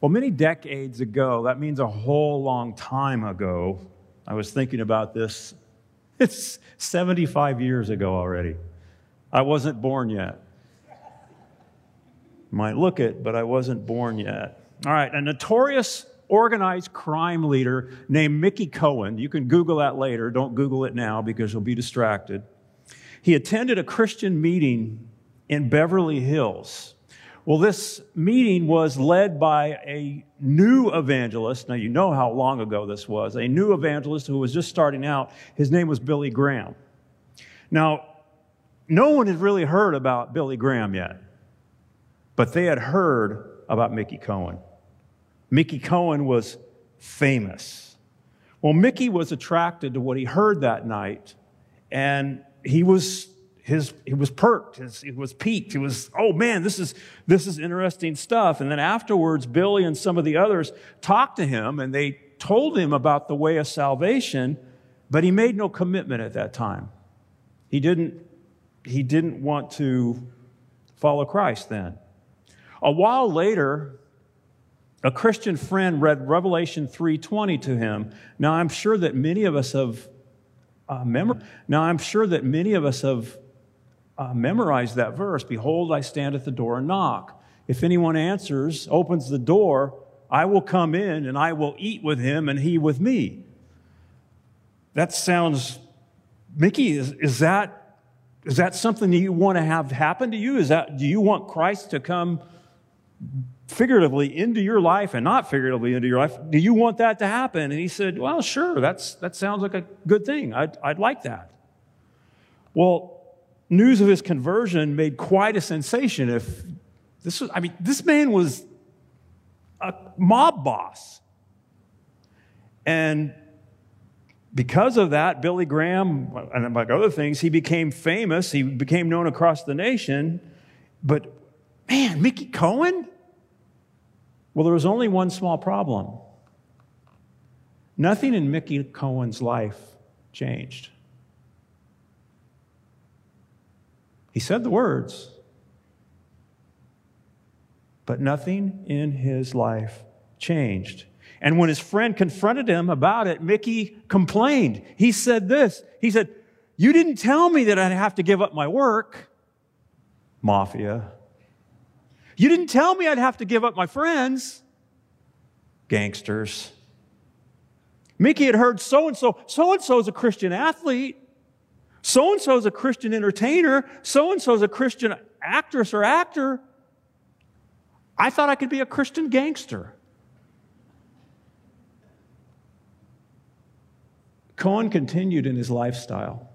Well, many decades ago, that means a whole long time ago, I was thinking about this. It's 75 years ago already. I wasn't born yet. Might look it, but I wasn't born yet. All right, a notorious organized crime leader named Mickey Cohen. You can Google that later. Don't Google it now because you'll be distracted. He attended a Christian meeting in Beverly Hills. Well, this meeting was led by a new evangelist. Now, you know how long ago this was. A new evangelist who was just starting out. His name was Billy Graham. Now, no one had really heard about Billy Graham yet, but they had heard about Mickey Cohen. Mickey Cohen was famous. Well, Mickey was attracted to what he heard that night, and he was his he was perked, his, he was piqued. He was, oh man, this is this is interesting stuff. And then afterwards, Billy and some of the others talked to him, and they told him about the way of salvation, but he made no commitment at that time. He didn't he didn't want to follow Christ then. A while later, a Christian friend read Revelation 3:20 to him. Now I'm sure that many of us have uh, now I'm sure that many of us have uh, memorized that verse. Behold, I stand at the door and knock. If anyone answers, opens the door, I will come in and I will eat with him and he with me. That sounds, Mickey, is, is that is that something that you want to have happen to you? Is that do you want Christ to come figuratively into your life and not figuratively into your life. Do you want that to happen? And he said, Well, sure, that's, that sounds like a good thing. I'd, I'd like that. Well, news of his conversion made quite a sensation. If this was, I mean, this man was a mob boss. And because of that, Billy Graham, and among other things, he became famous. He became known across the nation. But man, Mickey Cohen? Well, there was only one small problem. Nothing in Mickey Cohen's life changed. He said the words, but nothing in his life changed. And when his friend confronted him about it, Mickey complained. He said this He said, You didn't tell me that I'd have to give up my work, mafia. You didn't tell me I'd have to give up my friends. Gangsters. Mickey had heard so and so, so and so is a Christian athlete. So and so is a Christian entertainer. So and so is a Christian actress or actor. I thought I could be a Christian gangster. Cohen continued in his lifestyle,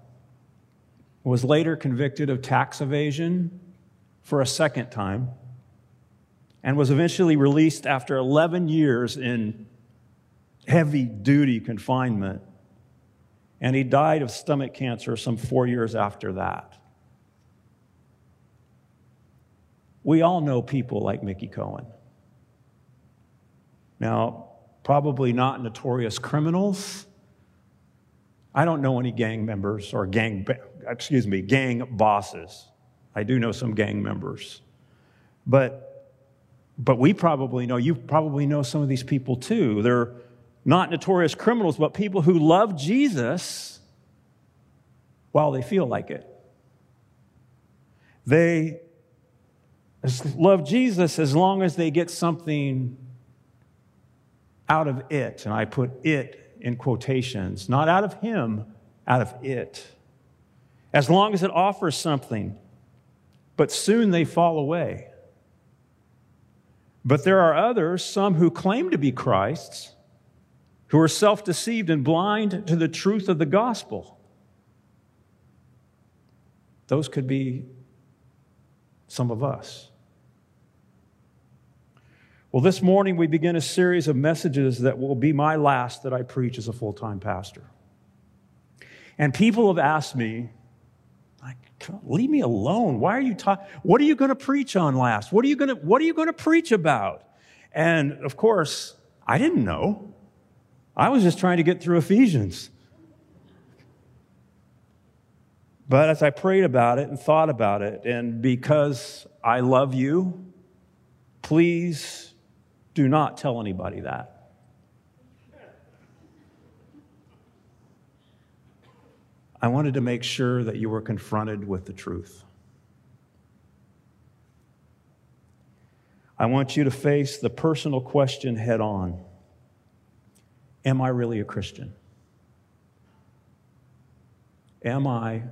was later convicted of tax evasion for a second time and was eventually released after 11 years in heavy duty confinement. And he died of stomach cancer some four years after that. We all know people like Mickey Cohen. Now, probably not notorious criminals. I don't know any gang members or gang, excuse me, gang bosses. I do know some gang members. But but we probably know, you probably know some of these people too. They're not notorious criminals, but people who love Jesus while they feel like it. They love Jesus as long as they get something out of it. And I put it in quotations, not out of him, out of it. As long as it offers something. But soon they fall away. But there are others, some who claim to be Christ's, who are self deceived and blind to the truth of the gospel. Those could be some of us. Well, this morning we begin a series of messages that will be my last that I preach as a full time pastor. And people have asked me, leave me alone. Why are you talking? What are you going to preach on last? What are you going to, what are you going to preach about? And of course, I didn't know. I was just trying to get through Ephesians. But as I prayed about it and thought about it, and because I love you, please Do not tell anybody that. I wanted to make sure that you were confronted with the truth. I want you to face the personal question head on Am I really a Christian? Am I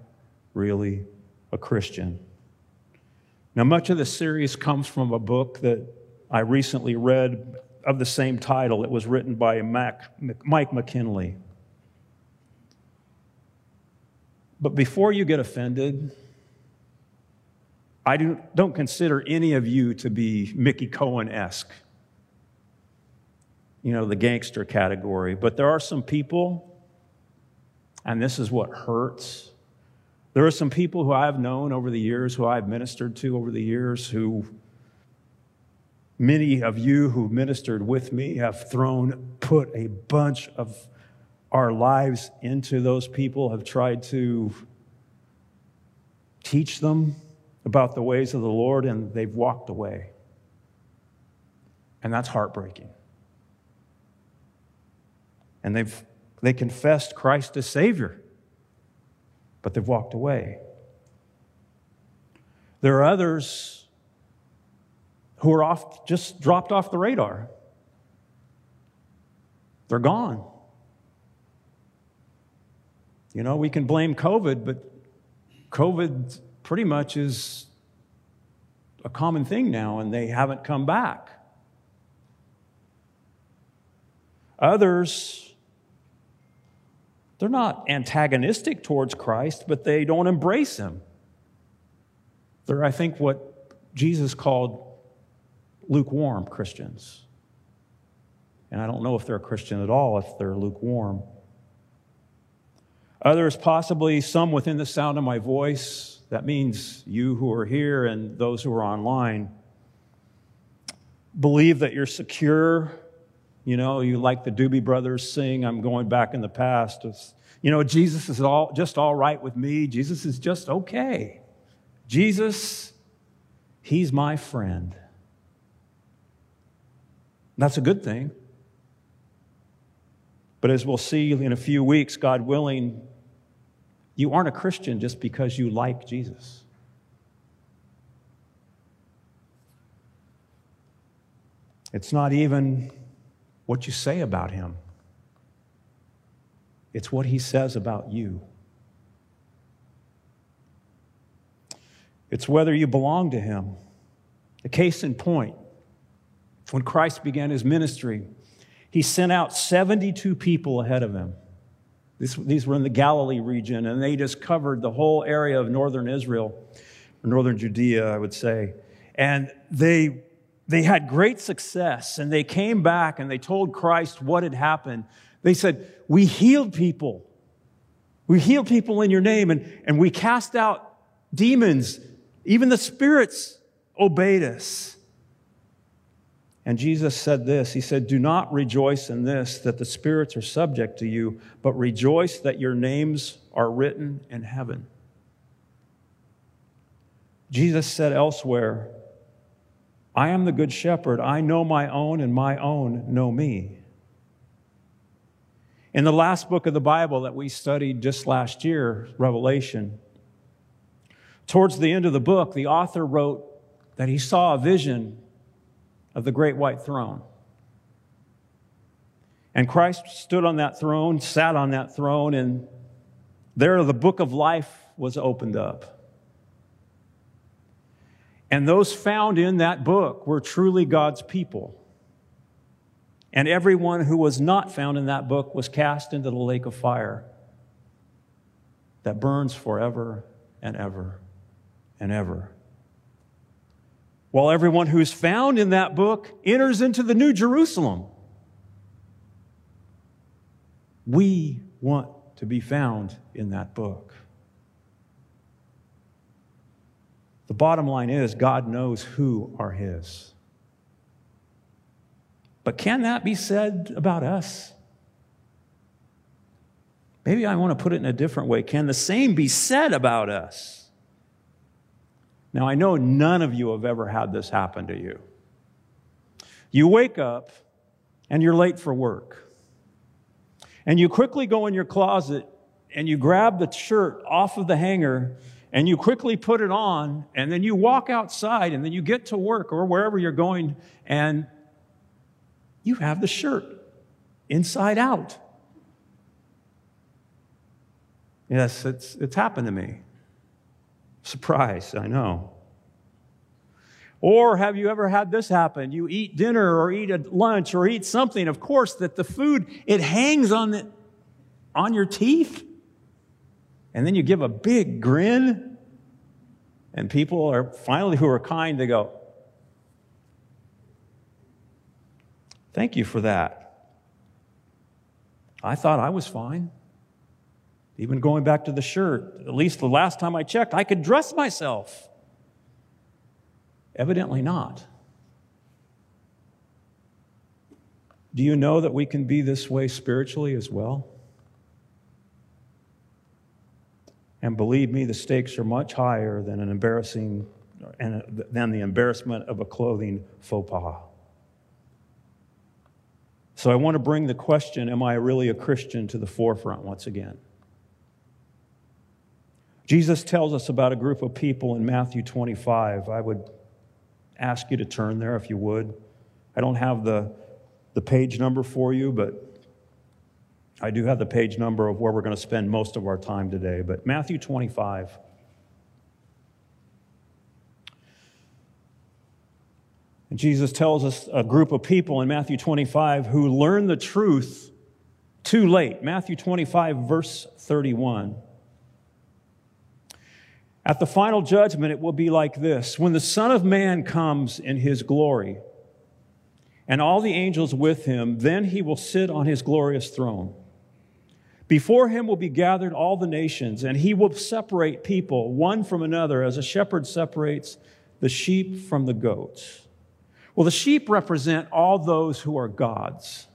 really a Christian? Now, much of the series comes from a book that I recently read of the same title. It was written by Mac, Mike McKinley. But before you get offended, I do, don't consider any of you to be Mickey Cohen esque, you know, the gangster category. But there are some people, and this is what hurts. There are some people who I've known over the years, who I've ministered to over the years, who many of you who ministered with me have thrown, put a bunch of our lives into those people, have tried to teach them about the ways of the Lord, and they've walked away. And that's heartbreaking. And they've they confessed Christ as Savior, but they've walked away. There are others who are off, just dropped off the radar. They're gone. You know, we can blame COVID, but COVID pretty much is a common thing now, and they haven't come back. Others, they're not antagonistic towards Christ, but they don't embrace him. They're, I think, what Jesus called lukewarm Christians. And I don't know if they're a Christian at all if they're lukewarm. Others, possibly some within the sound of my voice, that means you who are here and those who are online, believe that you're secure. You know, you like the Doobie Brothers sing, I'm going back in the past. It's, you know, Jesus is all, just all right with me. Jesus is just okay. Jesus, He's my friend. That's a good thing. But as we'll see in a few weeks, God willing, you aren't a Christian just because you like Jesus. It's not even what you say about him, it's what he says about you. It's whether you belong to him. A case in point when Christ began his ministry, he sent out 72 people ahead of him. This, these were in the Galilee region, and they just covered the whole area of northern Israel, or northern Judea, I would say. And they, they had great success, and they came back and they told Christ what had happened. They said, We healed people. We healed people in your name, and, and we cast out demons. Even the spirits obeyed us. And Jesus said this He said, Do not rejoice in this, that the spirits are subject to you, but rejoice that your names are written in heaven. Jesus said elsewhere, I am the good shepherd. I know my own, and my own know me. In the last book of the Bible that we studied just last year, Revelation, towards the end of the book, the author wrote that he saw a vision of the great white throne. And Christ stood on that throne, sat on that throne, and there the book of life was opened up. And those found in that book were truly God's people. And everyone who was not found in that book was cast into the lake of fire that burns forever and ever and ever while everyone who's found in that book enters into the New Jerusalem. We want to be found in that book. The bottom line is God knows who are His. But can that be said about us? Maybe I want to put it in a different way. Can the same be said about us? Now, I know none of you have ever had this happen to you. You wake up and you're late for work. And you quickly go in your closet and you grab the shirt off of the hanger and you quickly put it on and then you walk outside and then you get to work or wherever you're going and you have the shirt inside out. Yes, it's, it's happened to me. Surprise, I know. Or have you ever had this happen? You eat dinner or eat a lunch or eat something, of course, that the food, it hangs on, the, on your teeth. And then you give a big grin, and people are finally who are kind, they go, Thank you for that. I thought I was fine. Even going back to the shirt, at least the last time I checked, I could dress myself. Evidently not. Do you know that we can be this way spiritually as well? And believe me, the stakes are much higher than an embarrassing than the embarrassment of a clothing faux pas. So I want to bring the question, am I really a Christian, to the forefront once again. Jesus tells us about a group of people in Matthew 25. I would ask you to turn there if you would. I don't have the, the page number for you, but I do have the page number of where we're going to spend most of our time today. But Matthew 25. And Jesus tells us a group of people in Matthew 25 who learn the truth too late. Matthew 25, verse 31. At the final judgment, it will be like this When the Son of Man comes in his glory, and all the angels with him, then he will sit on his glorious throne. Before him will be gathered all the nations, and he will separate people one from another as a shepherd separates the sheep from the goats. Well, the sheep represent all those who are God's.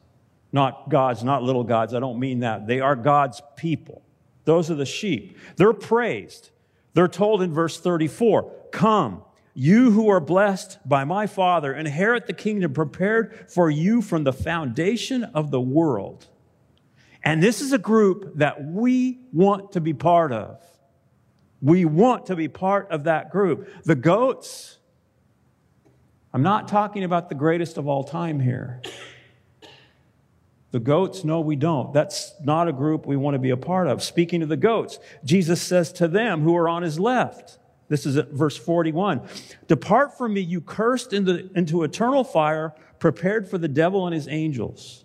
Not gods, not little gods. I don't mean that. They are God's people. Those are the sheep. They're praised. They're told in verse 34 Come, you who are blessed by my Father, inherit the kingdom prepared for you from the foundation of the world. And this is a group that we want to be part of. We want to be part of that group. The goats, I'm not talking about the greatest of all time here. The goats, no, we don't. That's not a group we want to be a part of. Speaking of the goats, Jesus says to them who are on his left, this is verse 41 Depart from me, you cursed, into, into eternal fire prepared for the devil and his angels.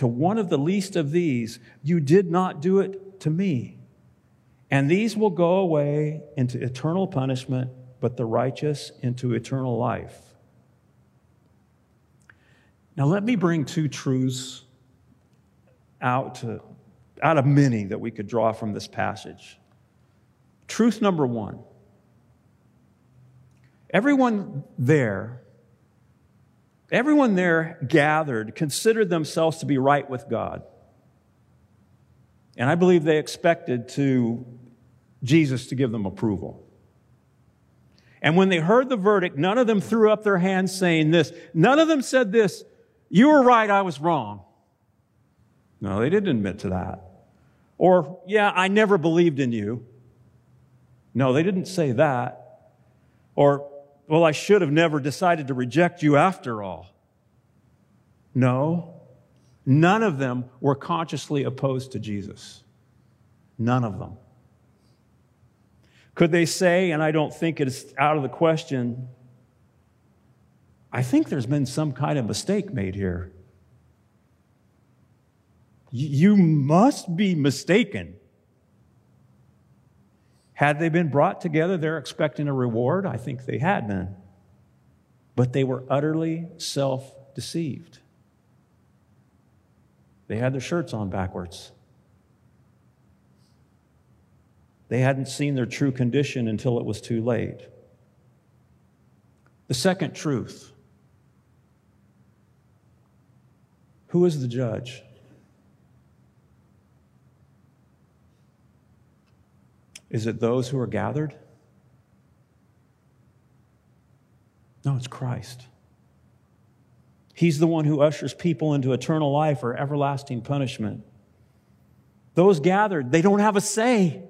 to one of the least of these, you did not do it to me. And these will go away into eternal punishment, but the righteous into eternal life. Now, let me bring two truths out, to, out of many that we could draw from this passage. Truth number one everyone there, everyone there gathered considered themselves to be right with God. And I believe they expected to Jesus to give them approval. And when they heard the verdict, none of them threw up their hands saying this. None of them said this, you were right, I was wrong. No, they didn't admit to that. Or, yeah, I never believed in you. No, they didn't say that. Or, well, I should have never decided to reject you after all. No, none of them were consciously opposed to Jesus. None of them. Could they say, and I don't think it's out of the question, I think there's been some kind of mistake made here. You must be mistaken. Had they been brought together, they're expecting a reward. I think they had been. But they were utterly self deceived. They had their shirts on backwards. They hadn't seen their true condition until it was too late. The second truth who is the judge? Is it those who are gathered? No, it's Christ. He's the one who ushers people into eternal life or everlasting punishment. Those gathered, they don't have a say.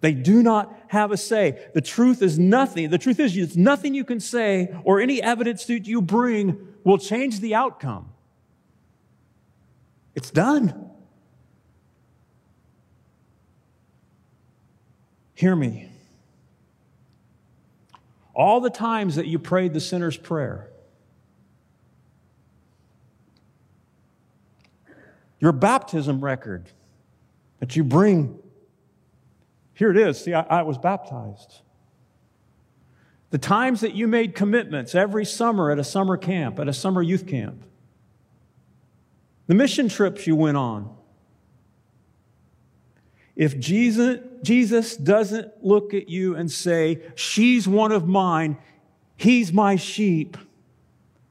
They do not have a say. The truth is nothing. The truth is, it's nothing you can say or any evidence that you bring will change the outcome. It's done. Hear me. All the times that you prayed the sinner's prayer, your baptism record that you bring. Here it is. See, I, I, was baptized. The times that you made commitments every summer at a summer camp, at a summer youth camp, the mission trips you went on. If Jesus, Jesus doesn't look at you and say, She's one of mine, he's my sheep,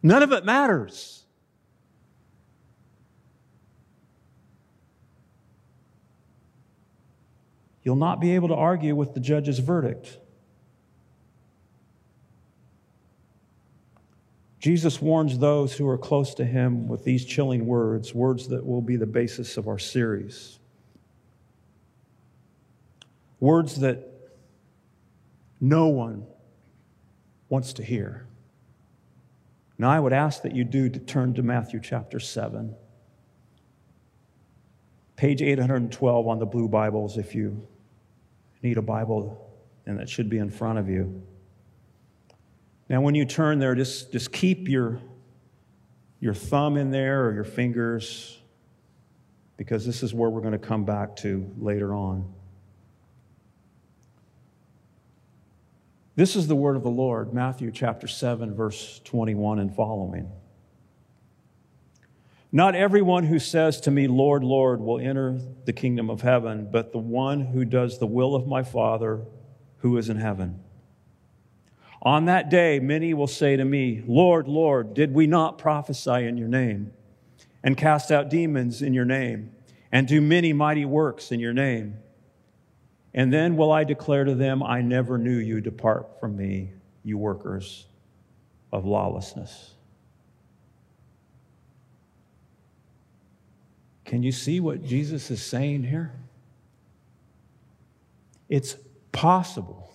none of it matters. you'll not be able to argue with the judge's verdict. Jesus warns those who are close to him with these chilling words, words that will be the basis of our series. Words that no one wants to hear. Now, I would ask that you do to turn to Matthew chapter 7, page 812 on the blue Bibles if you need a Bible, and that should be in front of you. Now, when you turn there, just, just keep your, your thumb in there or your fingers, because this is where we're going to come back to later on. This is the word of the Lord, Matthew chapter 7, verse 21 and following. Not everyone who says to me, Lord, Lord, will enter the kingdom of heaven, but the one who does the will of my Father who is in heaven. On that day, many will say to me, Lord, Lord, did we not prophesy in your name, and cast out demons in your name, and do many mighty works in your name? And then will I declare to them, I never knew you, depart from me, you workers of lawlessness. Can you see what Jesus is saying here? It's possible.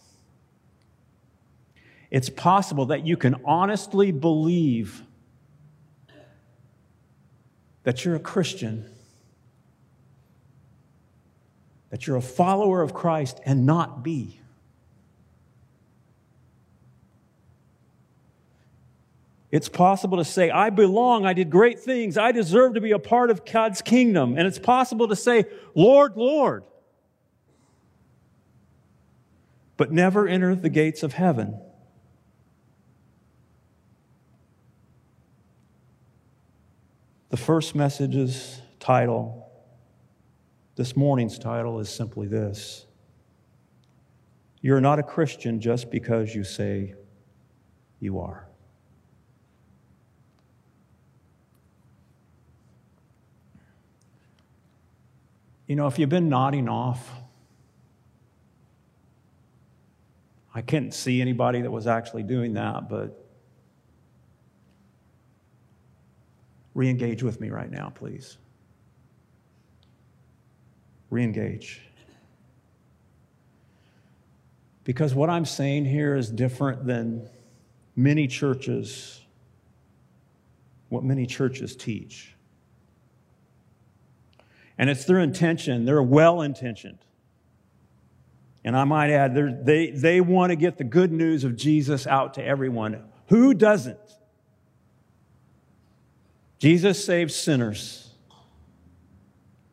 It's possible that you can honestly believe that you're a Christian, that you're a follower of Christ, and not be. It's possible to say, I belong, I did great things, I deserve to be a part of God's kingdom. And it's possible to say, Lord, Lord, but never enter the gates of heaven. The first message's title, this morning's title, is simply this You're not a Christian just because you say you are. You know, if you've been nodding off, I couldn't see anybody that was actually doing that, but re engage with me right now, please. Re engage. Because what I'm saying here is different than many churches, what many churches teach. And it's their intention, they're well intentioned. And I might add, they, they want to get the good news of Jesus out to everyone. Who doesn't? Jesus saves sinners.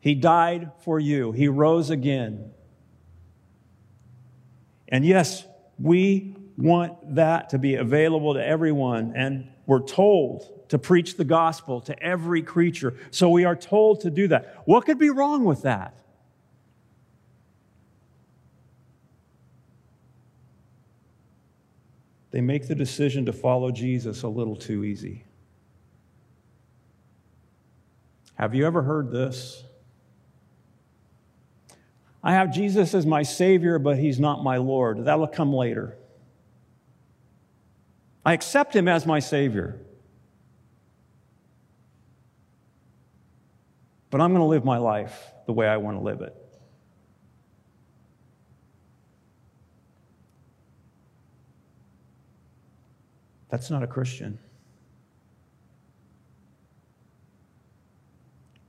He died for you. He rose again. And yes, we want that to be available to everyone. And We're told to preach the gospel to every creature. So we are told to do that. What could be wrong with that? They make the decision to follow Jesus a little too easy. Have you ever heard this? I have Jesus as my Savior, but He's not my Lord. That'll come later. I accept Him as my Savior. But I'm going to live my life the way I want to live it. That's not a Christian.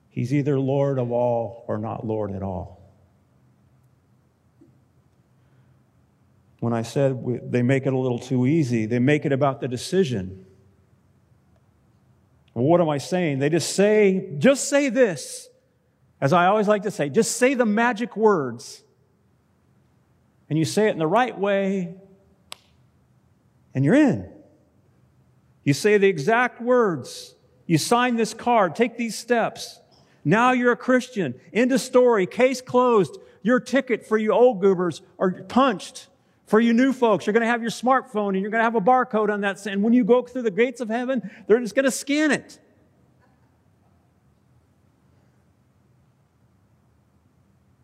He's either Lord of all or not Lord at all. When I said they make it a little too easy, they make it about the decision. Well, what am I saying? They just say, just say this. As I always like to say, just say the magic words. And you say it in the right way, and you're in. You say the exact words. You sign this card, take these steps. Now you're a Christian. End of story. Case closed. Your ticket for you old goobers are punched. For you new folks, you're going to have your smartphone and you're going to have a barcode on that. And when you go through the gates of heaven, they're just going to scan it.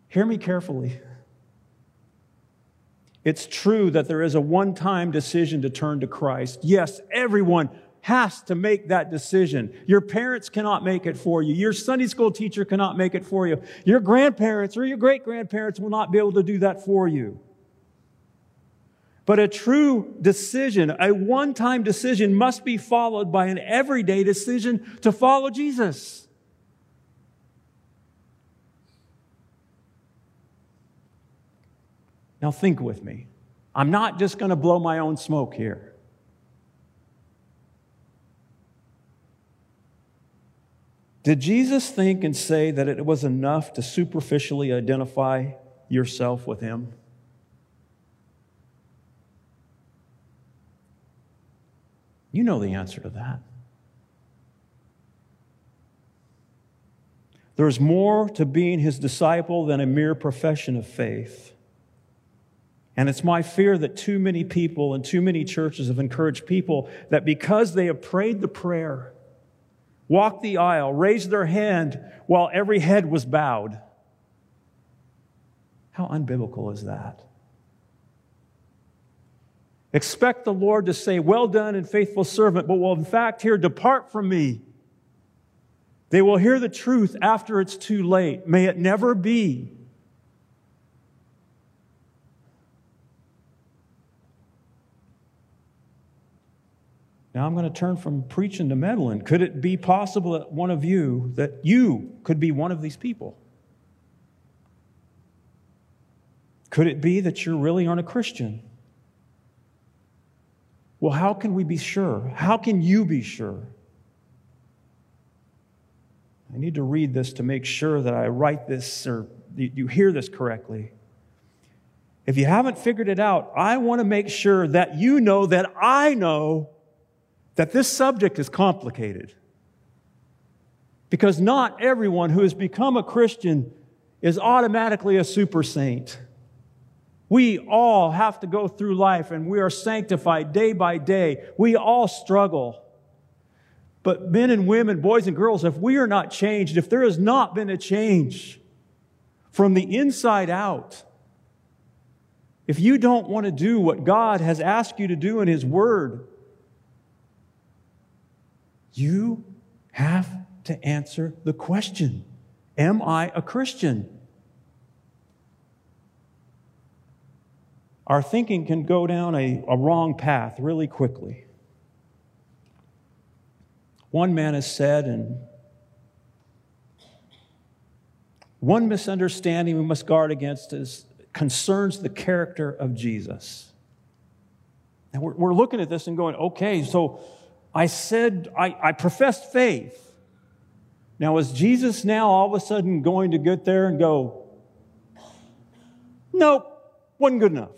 Hear me carefully. It's true that there is a one time decision to turn to Christ. Yes, everyone has to make that decision. Your parents cannot make it for you. Your Sunday school teacher cannot make it for you. Your grandparents or your great grandparents will not be able to do that for you. But a true decision, a one time decision, must be followed by an everyday decision to follow Jesus. Now, think with me. I'm not just going to blow my own smoke here. Did Jesus think and say that it was enough to superficially identify yourself with Him? You know the answer to that. There's more to being His disciple than a mere profession of faith. And it's my fear that too many people and too many churches have encouraged people that because they have prayed the prayer, walked the aisle, raised their hand while every head was bowed. How unbiblical is that? Expect the Lord to say, Well done and faithful servant, but will in fact hear, Depart from me. They will hear the truth after it's too late. May it never be. Now I'm going to turn from preaching to meddling. Could it be possible that one of you, that you could be one of these people? Could it be that you really aren't a Christian? Well, how can we be sure? How can you be sure? I need to read this to make sure that I write this or you hear this correctly. If you haven't figured it out, I want to make sure that you know that I know that this subject is complicated. Because not everyone who has become a Christian is automatically a super saint. We all have to go through life and we are sanctified day by day. We all struggle. But men and women, boys and girls, if we are not changed, if there has not been a change from the inside out, if you don't want to do what God has asked you to do in His Word, you have to answer the question Am I a Christian? Our thinking can go down a, a wrong path really quickly. One man has said, and one misunderstanding we must guard against is concerns the character of Jesus. And we're, we're looking at this and going, okay, so I said, I, I professed faith. Now, is Jesus now all of a sudden going to get there and go, nope, wasn't good enough?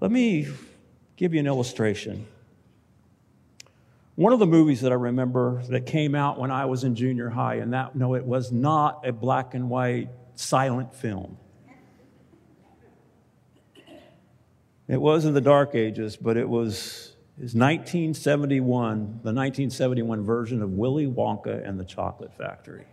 Let me give you an illustration. One of the movies that I remember that came out when I was in junior high, and that, no, it was not a black and white silent film. It was in the dark ages, but it was, it was 1971, the 1971 version of Willy Wonka and the Chocolate Factory.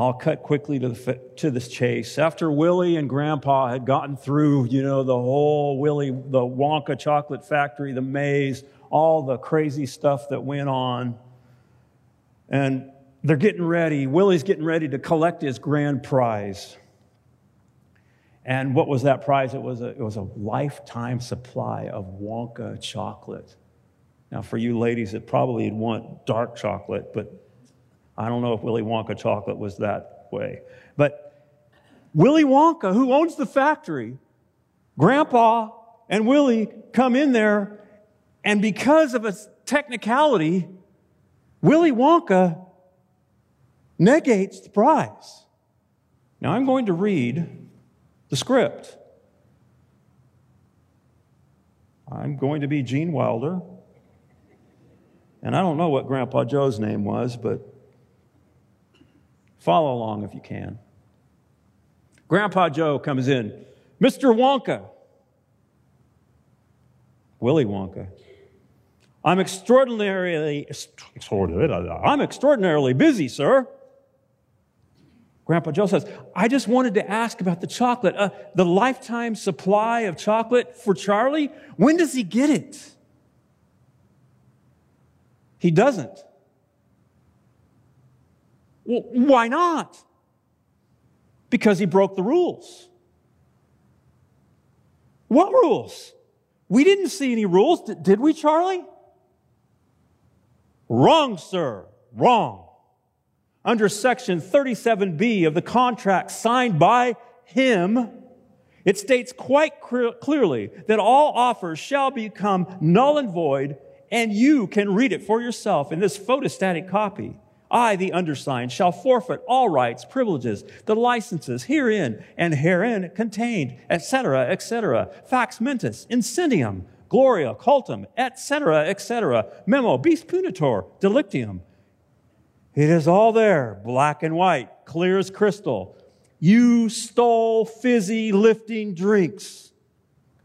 I'll cut quickly to, the, to this chase. After Willie and Grandpa had gotten through, you know, the whole Willie, the Wonka chocolate factory, the maze, all the crazy stuff that went on, and they're getting ready. Willie's getting ready to collect his grand prize. And what was that prize? It was a, it was a lifetime supply of Wonka chocolate. Now, for you ladies, it probably would want dark chocolate, but I don't know if Willy Wonka chocolate was that way. But Willy Wonka, who owns the factory, Grandpa and Willie come in there, and because of a technicality, Willy Wonka negates the prize. Now I'm going to read the script. I'm going to be Gene Wilder. And I don't know what Grandpa Joe's name was, but Follow along if you can. Grandpa Joe comes in. Mr. Wonka. Willy Wonka. I'm extraordinarily, I'm extraordinarily busy, sir. Grandpa Joe says, I just wanted to ask about the chocolate, uh, the lifetime supply of chocolate for Charlie. When does he get it? He doesn't. Why not? Because he broke the rules. What rules? We didn't see any rules, did we, Charlie? Wrong, sir. Wrong. Under section 37B of the contract signed by him, it states quite clearly that all offers shall become null and void, and you can read it for yourself in this photostatic copy. I, the undersigned, shall forfeit all rights, privileges, the licenses herein and herein contained, etc., etc. Fax mentis, incendium, gloria, cultum, etc., etc. Memo, bis punitor, delictium. It is all there, black and white, clear as crystal. You stole fizzy lifting drinks.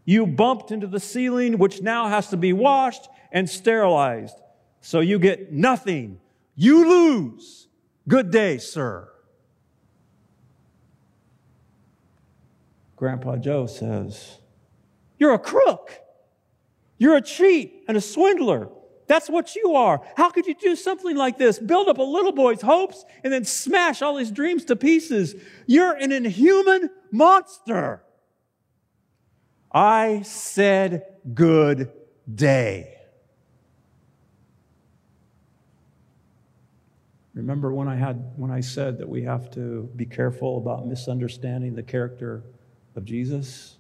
You bumped into the ceiling, which now has to be washed and sterilized. So you get nothing you lose. Good day, sir. Grandpa Joe says, You're a crook. You're a cheat and a swindler. That's what you are. How could you do something like this? Build up a little boy's hopes and then smash all his dreams to pieces. You're an inhuman monster. I said good day. Remember when I had when I said that we have to be careful about misunderstanding the character of Jesus?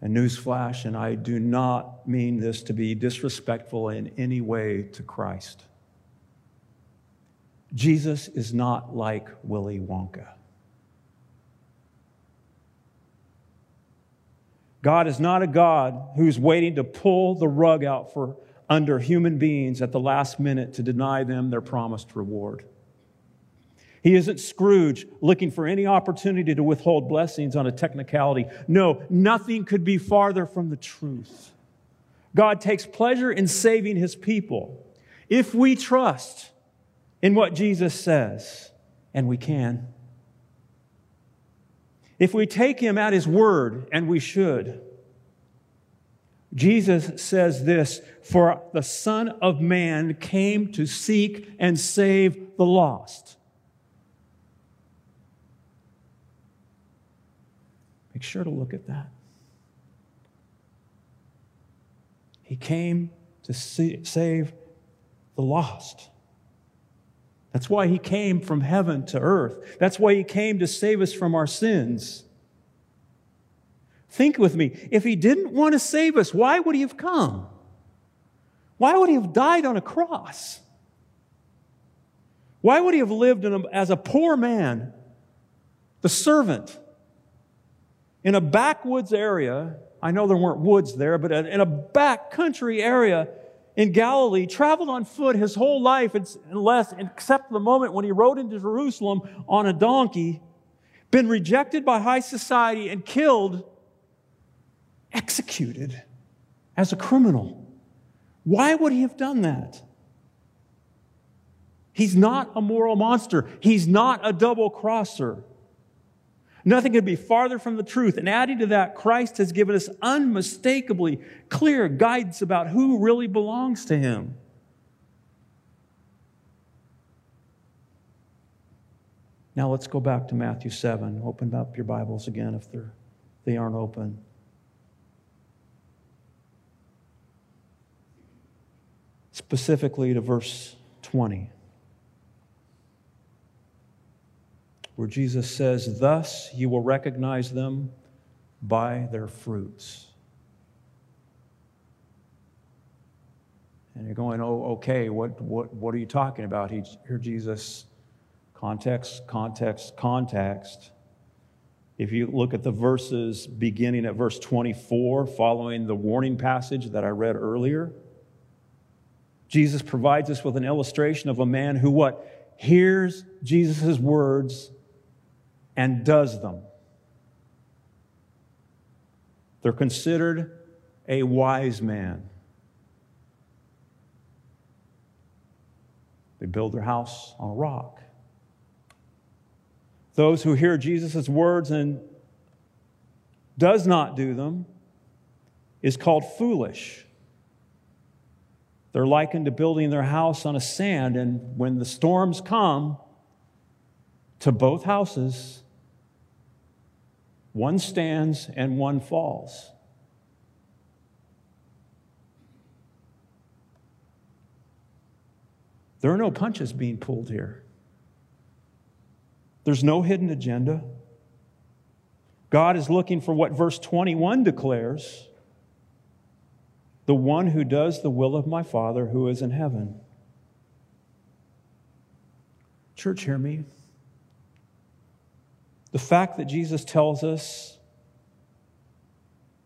And newsflash, and I do not mean this to be disrespectful in any way to Christ. Jesus is not like Willy Wonka. God is not a God who's waiting to pull the rug out for under human beings at the last minute to deny them their promised reward. He isn't Scrooge looking for any opportunity to withhold blessings on a technicality. No, nothing could be farther from the truth. God takes pleasure in saving his people if we trust in what Jesus says, and we can. If we take him at his word, and we should, Jesus says this For the Son of Man came to seek and save the lost. Make sure to look at that. He came to see, save the lost. That's why he came from heaven to earth. That's why he came to save us from our sins. Think with me. If he didn't want to save us, why would he have come? Why would he have died on a cross? Why would he have lived a, as a poor man, the servant, in a backwoods area I know there weren't woods there, but in a backcountry area in Galilee, traveled on foot his whole life, unless, except the moment when he rode into Jerusalem on a donkey, been rejected by high society and killed, executed as a criminal. Why would he have done that? He's not a moral monster. He's not a double crosser. Nothing could be farther from the truth. And adding to that, Christ has given us unmistakably clear guidance about who really belongs to Him. Now let's go back to Matthew 7. Open up your Bibles again if they aren't open. Specifically to verse 20. where Jesus says, Thus you will recognize them by their fruits. And you're going, Oh, okay, what, what, what are you talking about? He, here, Jesus, context, context, context. If you look at the verses beginning at verse 24, following the warning passage that I read earlier, Jesus provides us with an illustration of a man who what? Hears Jesus' words and does them. They're considered a wise man. They build their house on a rock. Those who hear Jesus' words and does not do them is called foolish. They're likened to building their house on a sand, and when the storms come to both houses, one stands and one falls. There are no punches being pulled here. There's no hidden agenda. God is looking for what verse 21 declares the one who does the will of my Father who is in heaven. Church, hear me. The fact that Jesus tells us,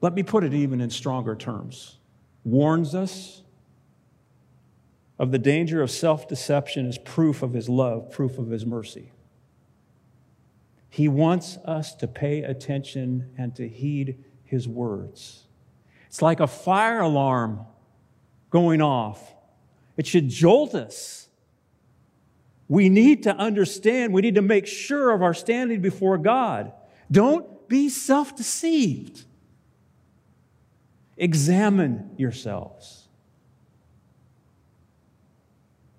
let me put it even in stronger terms, warns us of the danger of self deception is proof of his love, proof of his mercy. He wants us to pay attention and to heed his words. It's like a fire alarm going off. It should jolt us we need to understand, we need to make sure of our standing before God. Don't be self deceived. Examine yourselves.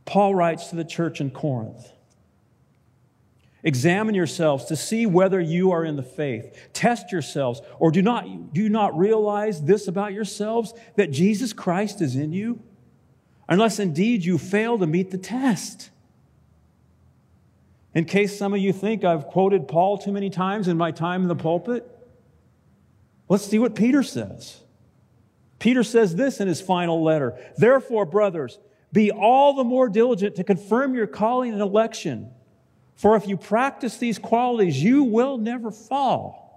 Paul writes to the church in Corinth Examine yourselves to see whether you are in the faith. Test yourselves, or do not, do you not realize this about yourselves that Jesus Christ is in you? Unless indeed you fail to meet the test. In case some of you think I've quoted Paul too many times in my time in the pulpit, let's see what Peter says. Peter says this in his final letter Therefore, brothers, be all the more diligent to confirm your calling and election. For if you practice these qualities, you will never fall.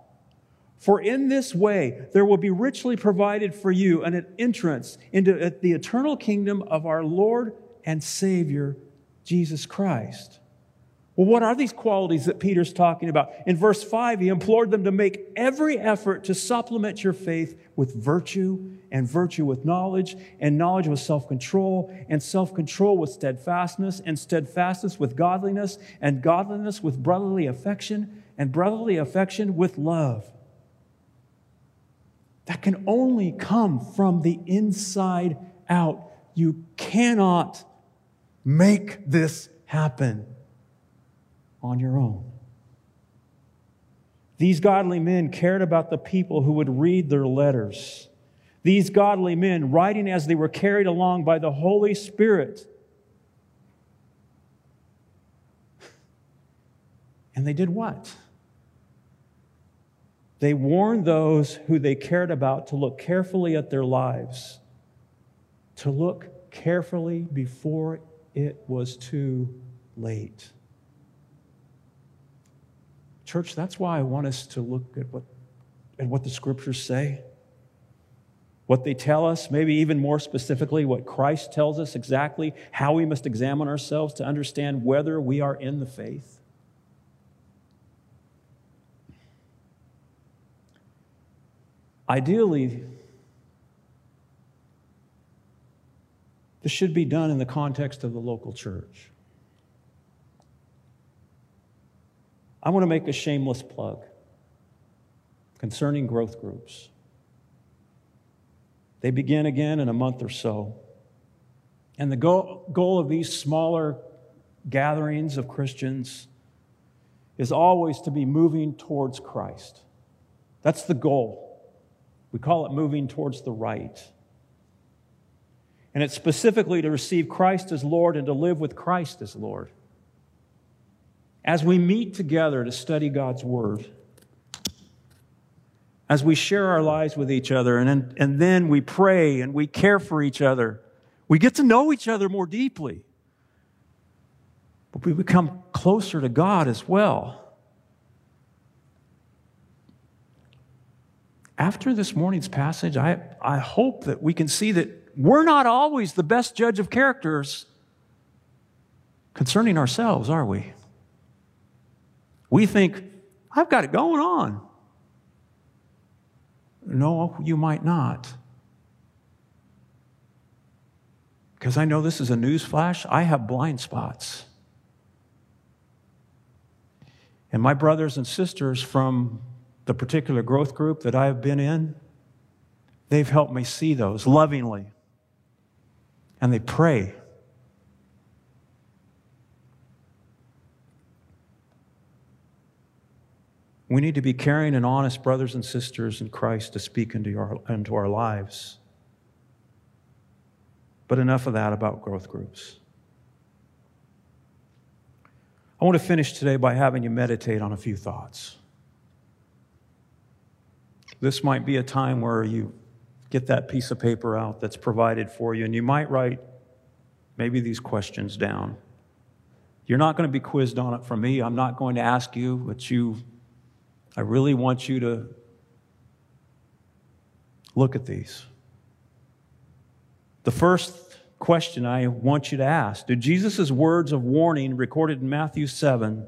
For in this way, there will be richly provided for you an entrance into the eternal kingdom of our Lord and Savior, Jesus Christ. Well, what are these qualities that Peter's talking about? In verse 5, he implored them to make every effort to supplement your faith with virtue, and virtue with knowledge, and knowledge with self control, and self control with steadfastness, and steadfastness with godliness, and godliness with brotherly affection, and brotherly affection with love. That can only come from the inside out. You cannot make this happen on your own. These godly men cared about the people who would read their letters. These godly men, writing as they were carried along by the Holy Spirit. And they did what? They warned those who they cared about to look carefully at their lives, to look carefully before it was too late. Church, that's why I want us to look at what, at what the scriptures say. what they tell us, maybe even more specifically, what Christ tells us exactly, how we must examine ourselves to understand whether we are in the faith? Ideally, this should be done in the context of the local church. I want to make a shameless plug concerning growth groups. They begin again in a month or so. And the goal, goal of these smaller gatherings of Christians is always to be moving towards Christ. That's the goal. We call it moving towards the right. And it's specifically to receive Christ as Lord and to live with Christ as Lord. As we meet together to study God's Word, as we share our lives with each other, and, and then we pray and we care for each other. We get to know each other more deeply. But we become closer to God as well. After this morning's passage, I, I hope that we can see that we're not always the best judge of characters concerning ourselves, are we? We think, I've got it going on. No, you might not. Because I know this is a news flash, I have blind spots. And my brothers and sisters from the particular growth group that I have been in, they've helped me see those lovingly. And they pray We need to be caring and honest brothers and sisters in Christ to speak into our, into our lives. But enough of that about growth groups. I want to finish today by having you meditate on a few thoughts. This might be a time where you get that piece of paper out that's provided for you, and you might write maybe these questions down. You're not going to be quizzed on it from me. I'm not going to ask you, but you I really want you to look at these. The first question I want you to ask Do Jesus' words of warning recorded in Matthew 7,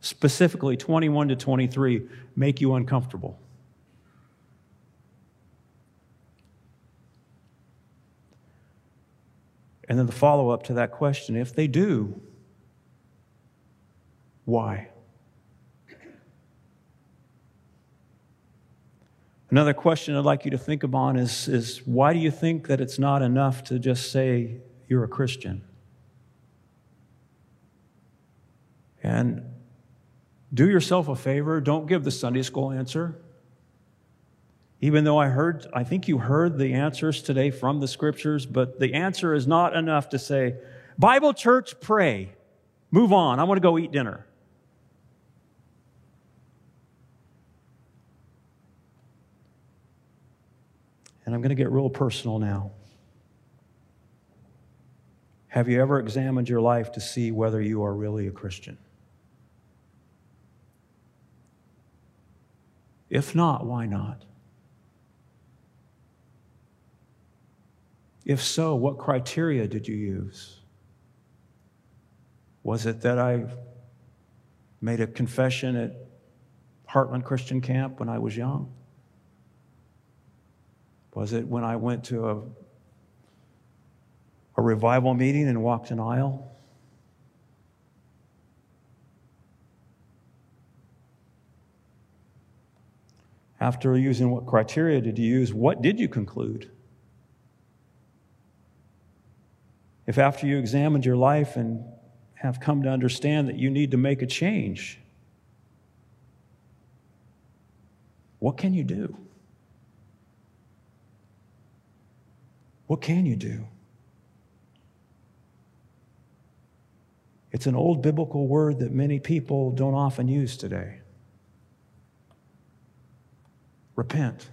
specifically 21 to 23, make you uncomfortable? And then the follow up to that question if they do, why? Another question I'd like you to think about is, is why do you think that it's not enough to just say you're a Christian? And do yourself a favor, don't give the Sunday school answer. Even though I heard, I think you heard the answers today from the scriptures, but the answer is not enough to say, Bible church, pray. Move on. I want to go eat dinner. And I'm going to get real personal now. Have you ever examined your life to see whether you are really a Christian? If not, why not? If so, what criteria did you use? Was it that I made a confession at Heartland Christian Camp when I was young? Was it when I went to a, a revival meeting and walked an aisle? After using what criteria did you use? What did you conclude? If after you examined your life and have come to understand that you need to make a change, what can you do? What can you do? It's an old biblical word that many people don't often use today. Repent.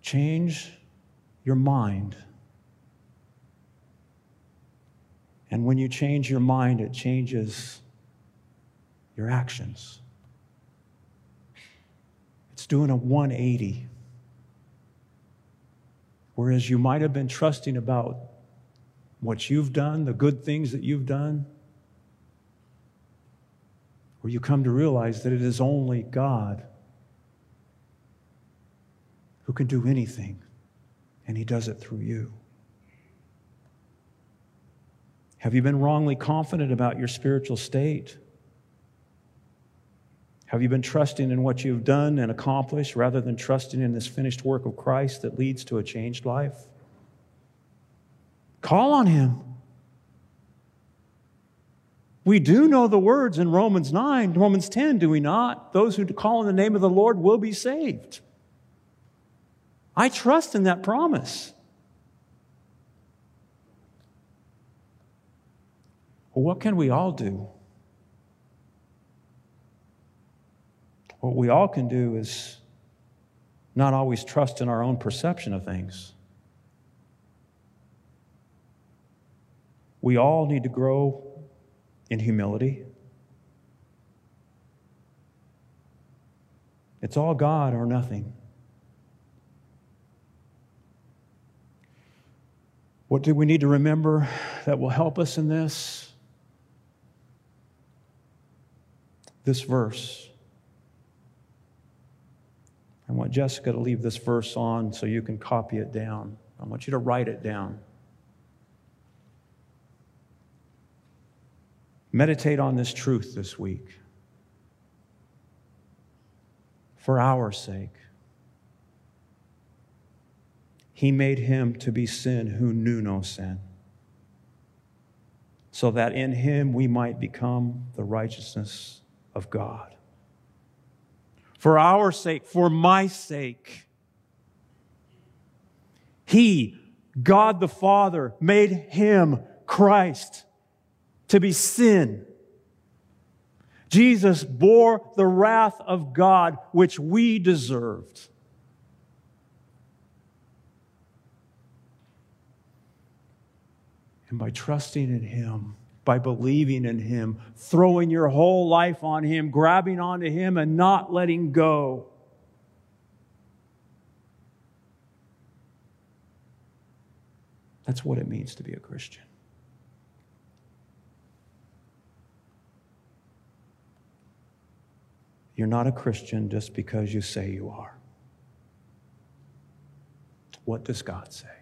Change your mind. And when you change your mind, it changes your actions. It's doing a 180. Whereas you might have been trusting about what you've done, the good things that you've done, where you come to realize that it is only God who can do anything, and He does it through you. Have you been wrongly confident about your spiritual state? Have you been trusting in what you've done and accomplished rather than trusting in this finished work of Christ that leads to a changed life? Call on Him. We do know the words in Romans 9, Romans 10, do we not? Those who call on the name of the Lord will be saved. I trust in that promise. What can we all do? What we all can do is not always trust in our own perception of things. We all need to grow in humility. It's all God or nothing. What do we need to remember that will help us in this? This verse. I want Jessica to leave this verse on so you can copy it down. I want you to write it down. Meditate on this truth this week for our sake. He made him to be sin who knew no sin, so that in him we might become the righteousness of God. For our sake, for my sake, he, God the Father, made him Christ to be sin. Jesus bore the wrath of God which we deserved. And by trusting in Him, by believing in Him, throwing your whole life on Him, grabbing onto Him, and not letting go. That's what it means to be a Christian. You're not a Christian just because you say you are. What does God say?